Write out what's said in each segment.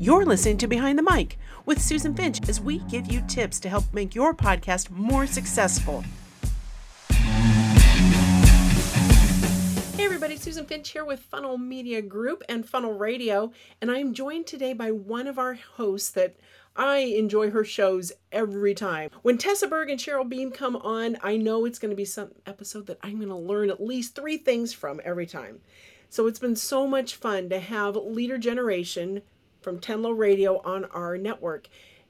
You're listening to Behind the Mic with Susan Finch as we give you tips to help make your podcast more successful. Hey everybody, Susan Finch here with Funnel Media Group and Funnel Radio, and I'm joined today by one of our hosts that I enjoy her shows every time. When Tessa Berg and Cheryl Beam come on, I know it's going to be some episode that I'm going to learn at least three things from every time. So it's been so much fun to have Leader Generation from Tenlo Radio on our network.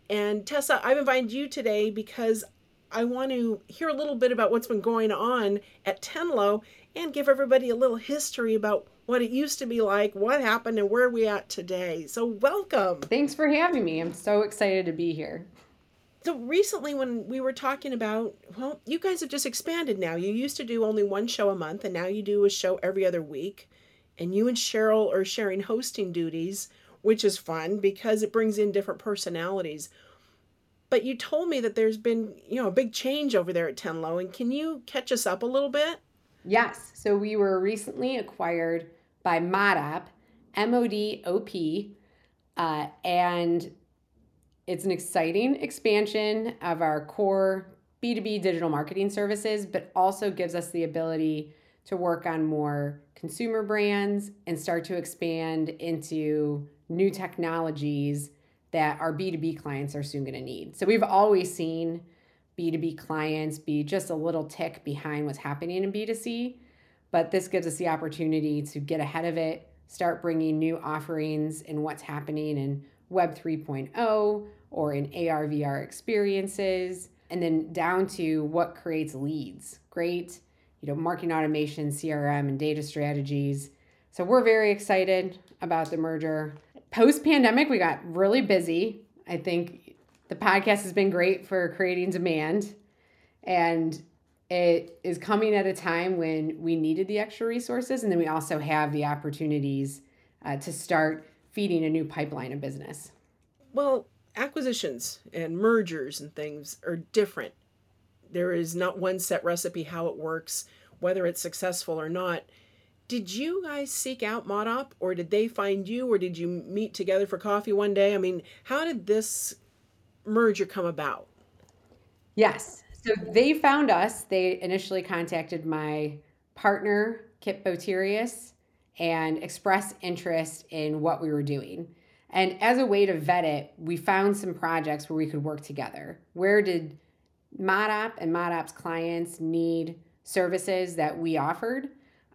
And Tessa, I've invited you today because I want to hear a little bit about what's been going on at Tenlo and give everybody a little history about what it used to be like, what happened, and where we at today. So, welcome. Thanks for having me. I'm so excited to be here. So, recently, when we were talking about, well, you guys have just expanded now. You used to do only one show a month, and now you do a show every other week. And you and Cheryl are sharing hosting duties, which is fun because it brings in different personalities. But you told me that there's been, you know, a big change over there at Tenlo, and can you catch us up a little bit? Yes. So we were recently acquired by Modop, M O D O P, uh, and it's an exciting expansion of our core B2B digital marketing services, but also gives us the ability to work on more consumer brands and start to expand into new technologies that our B2B clients are soon going to need. So we've always seen B2B clients be just a little tick behind what's happening in B2C, but this gives us the opportunity to get ahead of it, start bringing new offerings in what's happening in Web 3.0 or in AR VR experiences, and then down to what creates leads. Great, you know, marketing automation, CRM, and data strategies. So we're very excited about the merger. Post pandemic, we got really busy. I think the podcast has been great for creating demand. And it is coming at a time when we needed the extra resources. And then we also have the opportunities uh, to start feeding a new pipeline of business. Well, acquisitions and mergers and things are different. There is not one set recipe how it works, whether it's successful or not. Did you guys seek out Modop or did they find you or did you meet together for coffee one day? I mean, how did this merger come about? Yes. So they found us. They initially contacted my partner, Kip Boterius, and expressed interest in what we were doing. And as a way to vet it, we found some projects where we could work together. Where did Modop and Modop's clients need services that we offered?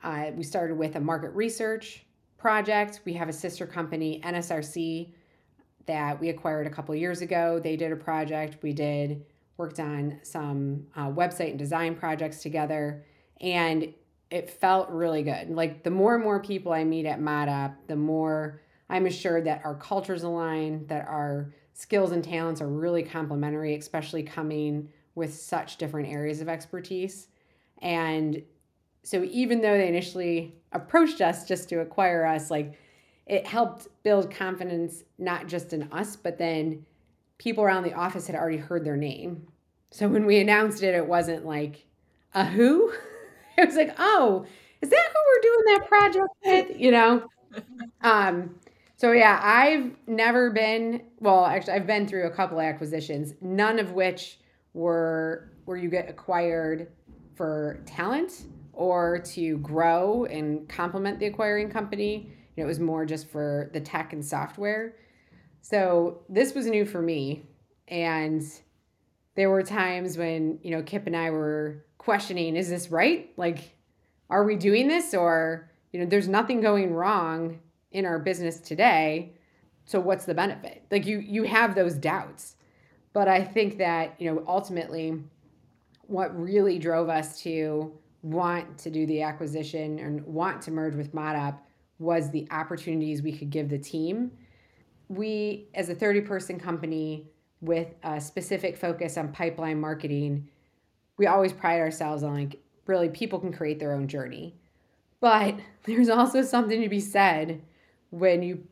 Uh, we started with a market research project. We have a sister company, NSRC, that we acquired a couple years ago. They did a project. We did worked on some uh, website and design projects together, and it felt really good. Like the more and more people I meet at Modop, the more I'm assured that our cultures align, that our skills and talents are really complementary, especially coming with such different areas of expertise. And so even though they initially approached us just to acquire us, like it helped build confidence not just in us, but then people around the office had already heard their name. So when we announced it, it wasn't like a who. It was like, oh, is that who we're doing that project with? You know? Um, so yeah, I've never been well, actually I've been through a couple acquisitions, none of which were where you get acquired for talent or to grow and complement the acquiring company. Know, it was more just for the tech and software. So this was new for me. And there were times when, you know, Kip and I were questioning, is this right? Like, are we doing this? Or, you know, there's nothing going wrong in our business today. So what's the benefit? Like you you have those doubts. But I think that, you know, ultimately what really drove us to want to do the acquisition and want to merge with Modop was the opportunities we could give the team. We, as a 30 person company with a specific focus on pipeline marketing, we always pride ourselves on like really people can create their own journey. But there's also something to be said when you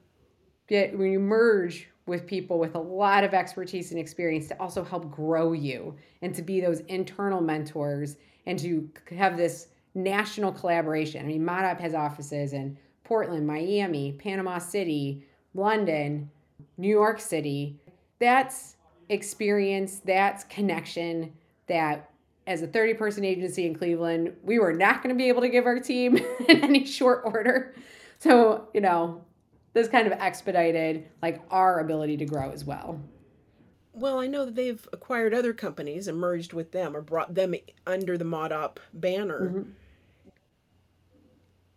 get when you merge with people with a lot of expertise and experience to also help grow you and to be those internal mentors and to have this national collaboration. I mean, Modop has offices in Portland, Miami, Panama City, London, New York City. That's experience, that's connection that as a 30 person agency in Cleveland, we were not going to be able to give our team in any short order. So, you know, this kind of expedited like our ability to grow as well. Well, I know that they've acquired other companies and merged with them or brought them under the ModOp banner. Mm-hmm.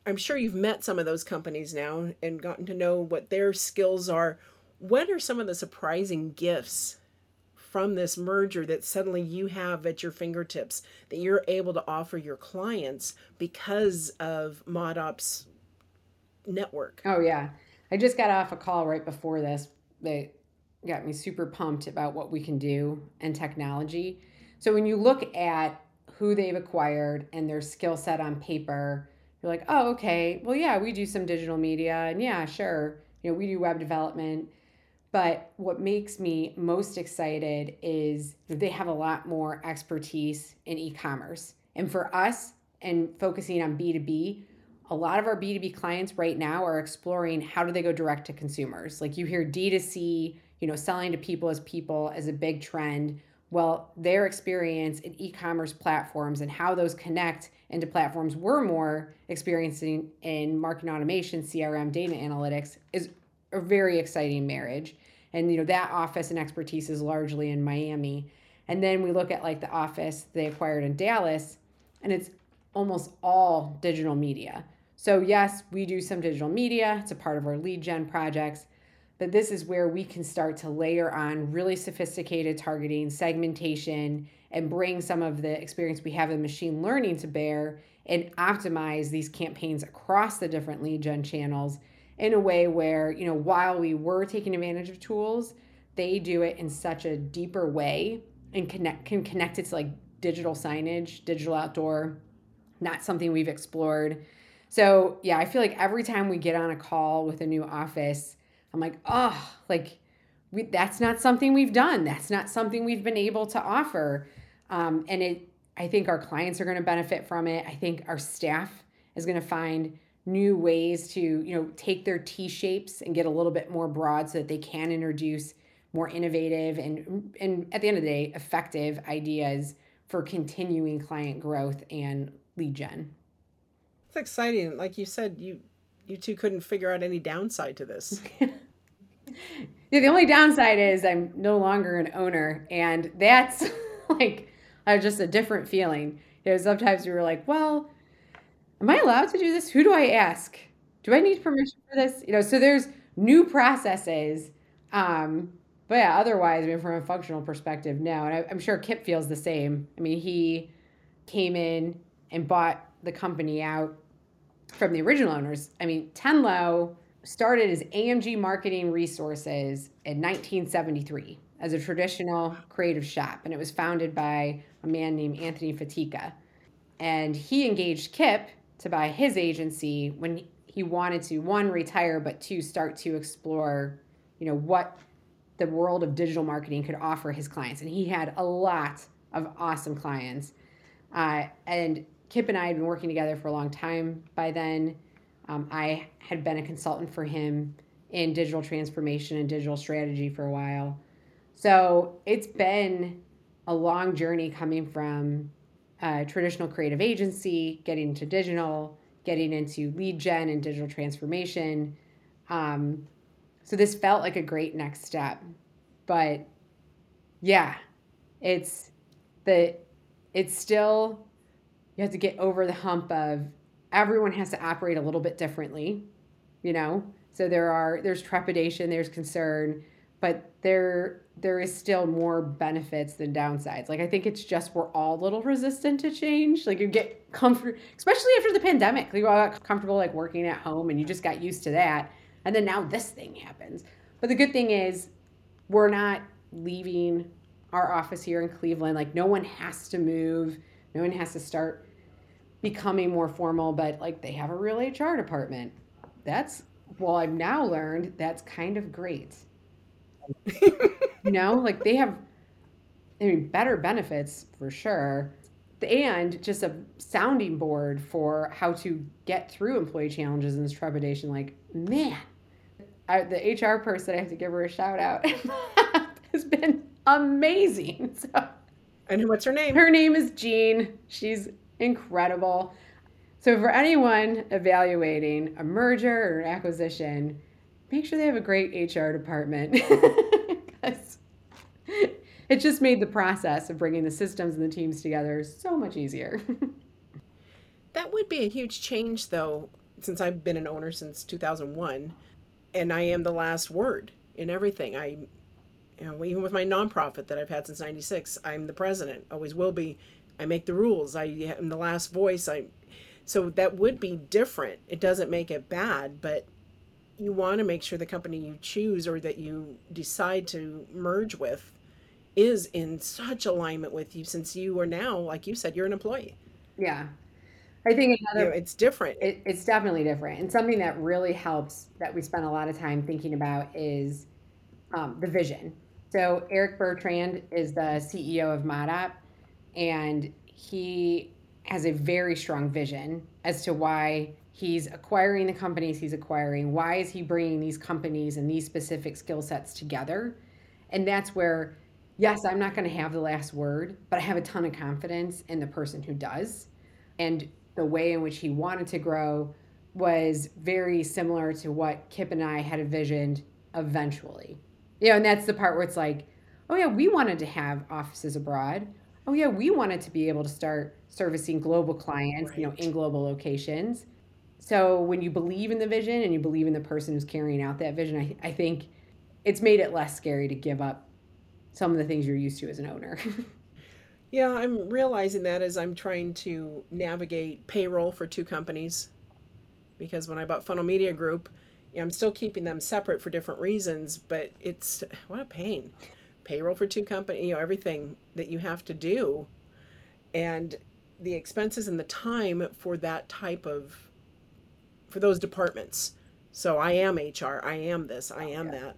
I'm sure you've met some of those companies now and gotten to know what their skills are. What are some of the surprising gifts from this merger that suddenly you have at your fingertips that you're able to offer your clients because of ModOp's network? Oh, yeah. I just got off a call right before this that got me super pumped about what we can do and technology. So when you look at who they've acquired and their skill set on paper, you're like, oh, okay, well, yeah, we do some digital media, and yeah, sure, you know, we do web development. But what makes me most excited is they have a lot more expertise in e commerce. And for us, and focusing on B2B, a lot of our B2B clients right now are exploring how do they go direct to consumers. Like you hear D2C, you know, selling to people as people as a big trend. Well, their experience in e commerce platforms and how those connect into platforms we're more experiencing in marketing automation, CRM, data analytics is a very exciting marriage. And, you know, that office and expertise is largely in Miami. And then we look at like the office they acquired in Dallas, and it's almost all digital media. So, yes, we do some digital media, it's a part of our lead gen projects, but this is where we can start to layer on really sophisticated targeting, segmentation, and bring some of the experience we have in machine learning to bear and optimize these campaigns across the different lead gen channels in a way where, you know, while we were taking advantage of tools, they do it in such a deeper way and connect can connect it to like digital signage, digital outdoor, not something we've explored. So yeah, I feel like every time we get on a call with a new office, I'm like, oh, like we, that's not something we've done. That's not something we've been able to offer. Um, and it, I think our clients are going to benefit from it. I think our staff is going to find new ways to, you know, take their T shapes and get a little bit more broad so that they can introduce more innovative and, and at the end of the day, effective ideas for continuing client growth and lead gen. It's exciting. Like you said, you you two couldn't figure out any downside to this. yeah, the only downside is I'm no longer an owner, and that's like just a different feeling. You know, sometimes we were like, well, am I allowed to do this? Who do I ask? Do I need permission for this? You know, so there's new processes. Um, but yeah, otherwise, I mean, from a functional perspective, no. And I, I'm sure Kip feels the same. I mean, he came in and bought the company out from the original owners. I mean, Tenlo started as AMG Marketing Resources in 1973 as a traditional creative shop, and it was founded by a man named Anthony Fatica. And he engaged Kip to buy his agency when he wanted to one retire, but two start to explore, you know, what the world of digital marketing could offer his clients. And he had a lot of awesome clients. Uh, and Kip and I had been working together for a long time by then. Um, I had been a consultant for him in digital transformation and digital strategy for a while. So it's been a long journey coming from a traditional creative agency, getting into digital, getting into lead gen and digital transformation. Um, so this felt like a great next step. But yeah, it's the it's still you have to get over the hump of everyone has to operate a little bit differently, you know? So there are there's trepidation, there's concern, but there there is still more benefits than downsides. Like I think it's just we're all a little resistant to change. Like you get comfort, especially after the pandemic. Like you all got comfortable like working at home and you just got used to that. And then now this thing happens. But the good thing is we're not leaving our office here in Cleveland. Like no one has to move. No one has to start becoming more formal, but like they have a real HR department. That's well, I've now learned that's kind of great. you know, like they have I mean better benefits for sure. And just a sounding board for how to get through employee challenges and this trepidation. Like, man, I, the HR person, I have to give her a shout out, has been amazing. So, and what's her name? Her name is Jean. She's incredible. So, for anyone evaluating a merger or an acquisition, make sure they have a great HR department it just made the process of bringing the systems and the teams together so much easier. that would be a huge change, though, since I've been an owner since 2001 and I am the last word in everything. I, you know, even with my nonprofit that I've had since 96, I'm the president, always will be. I make the rules. I am the last voice. I, so that would be different. It doesn't make it bad, but you want to make sure the company you choose or that you decide to merge with is in such alignment with you since you are now, like you said, you're an employee. Yeah. I think another, you know, it's different. It, it's definitely different. And something that really helps that we spend a lot of time thinking about is um, the vision. So Eric Bertrand is the CEO of ModOp, and he has a very strong vision as to why he's acquiring the companies he's acquiring. Why is he bringing these companies and these specific skill sets together? And that's where, yes, I'm not going to have the last word, but I have a ton of confidence in the person who does. And the way in which he wanted to grow was very similar to what Kip and I had envisioned eventually. You know, and that's the part where it's like, oh yeah, we wanted to have offices abroad. Oh yeah, we wanted to be able to start servicing global clients, right. you know, in global locations. So when you believe in the vision and you believe in the person who's carrying out that vision, I, I think it's made it less scary to give up some of the things you're used to as an owner. Yeah, I'm realizing that as I'm trying to navigate payroll for two companies. Because when I bought Funnel Media Group, I'm still keeping them separate for different reasons, but it's what a pain. Payroll for two companies, you know, everything that you have to do. And the expenses and the time for that type of for those departments. So I am HR, I am this, I am yeah. that.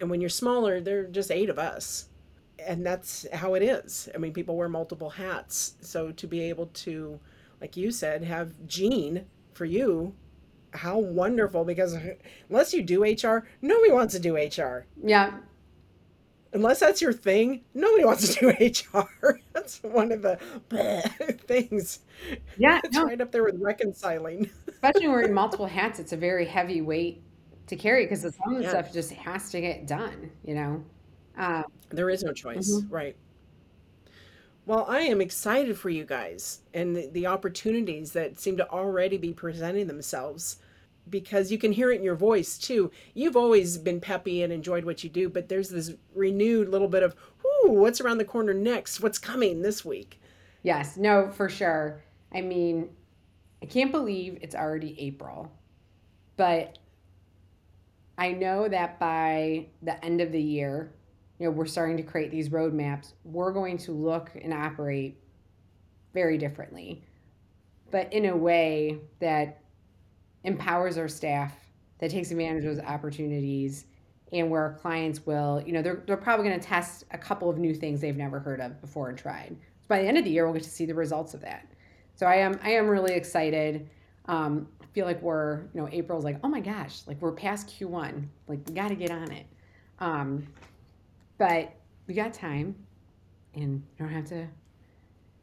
And when you're smaller, there are just eight of us and that's how it is. I mean, people wear multiple hats. So to be able to, like you said, have Jean for you, how wonderful because unless you do HR, nobody wants to do HR. Yeah. Unless that's your thing, nobody wants to do HR. That's one of the things. Yeah. It's no. right up there with reconciling. Especially wearing multiple hats, it's a very heavy weight to carry because some of the yeah. stuff just has to get done, you know? Uh, there is no choice, mm-hmm. right? Well, I am excited for you guys and the, the, opportunities that seem to already be presenting themselves because you can hear it in your voice too. You've always been peppy and enjoyed what you do, but there's this renewed little bit of, whoo, what's around the corner next? What's coming this week? Yes, no, for sure. I mean, I can't believe it's already April, but I know that by the end of the year, you know, we're starting to create these roadmaps, we're going to look and operate very differently, but in a way that empowers our staff, that takes advantage of those opportunities, and where our clients will, you know, they're, they're probably going to test a couple of new things they've never heard of before and tried. So by the end of the year, we'll get to see the results of that. So I am I am really excited. Um, I feel like we're, you know, April's like, oh my gosh, like we're past Q1, like we got to get on it. Um, but we got time and we don't have to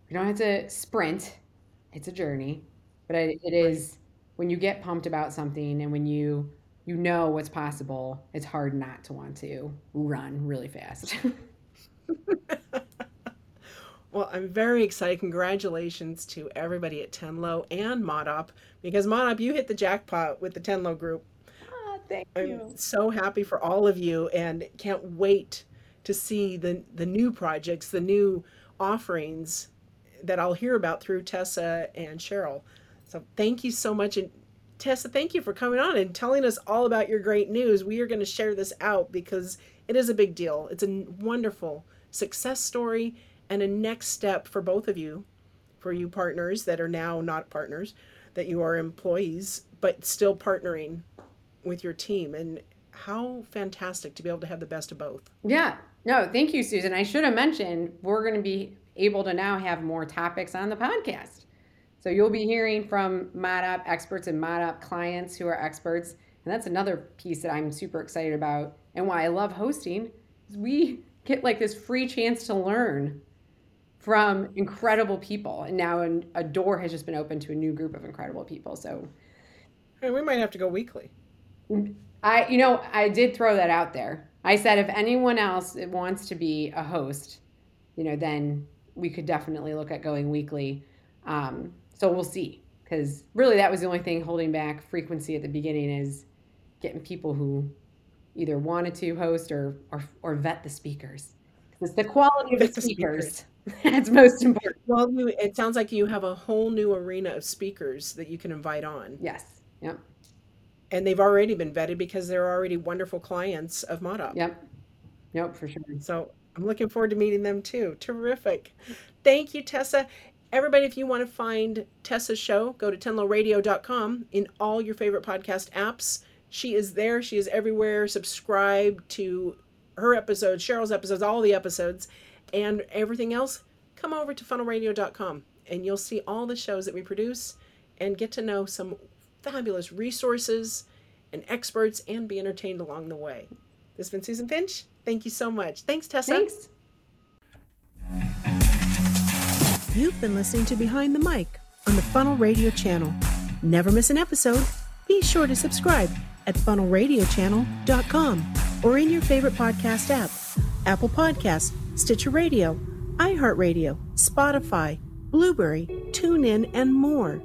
we don't have to sprint. It's a journey. But it, it is when you get pumped about something and when you you know what's possible, it's hard not to want to run really fast. Well, I'm very excited. Congratulations to everybody at Tenlo and Modop because Modop, you hit the jackpot with the Tenlo group. Oh, thank I'm you. I'm so happy for all of you and can't wait to see the the new projects, the new offerings that I'll hear about through Tessa and Cheryl. So thank you so much. And Tessa, thank you for coming on and telling us all about your great news. We are going to share this out because it is a big deal. It's a wonderful success story and a next step for both of you, for you partners that are now not partners, that you are employees, but still partnering with your team. And how fantastic to be able to have the best of both. Yeah, no, thank you, Susan. I should have mentioned we're going to be able to now have more topics on the podcast. So you'll be hearing from ModOp experts and ModOp clients who are experts. And And that's another piece that I'm super excited about and why I love hosting is we get like this free chance to learn from incredible people. And now an, a door has just been opened to a new group of incredible people. So Hey, we might have to go weekly. I, you know, I did throw that out there. I said if anyone else wants to be a host, you know, then we could definitely look at going weekly. Um, so we'll see, because really that was the only thing holding back frequency at the beginning is getting people who either wanted to host or or, or vet the speakers. It's the quality of the, the speakers. That's most important. Well, you, it sounds like you have a whole new arena of speakers that you can invite on. Yes. Yep. And they've already been vetted because they're already wonderful clients of ModOp. Yep. Yep, for sure. So I'm looking forward to meeting them too. Terrific. Thank you, Tessa. Everybody, if you want to find Tessa's show, go to tenloradio.com in all your favorite podcast apps. She is there. She is everywhere. Subscribe to her episodes, Cheryl's episodes, all the episodes, and everything else. Come over to funnelradio.com and you'll see all the shows that we produce and get to know some fabulous resources and experts and be entertained along the way. This has been Susan Finch. Thank you so much. Thanks, Tessa. Thanks. You've been listening to Behind the Mic on the Funnel Radio channel. Never miss an episode. Be sure to subscribe at funnelradiochannel.com or in your favorite podcast app Apple Podcasts, Stitcher Radio, iHeartRadio, Spotify, Blubrry, TuneIn, and more.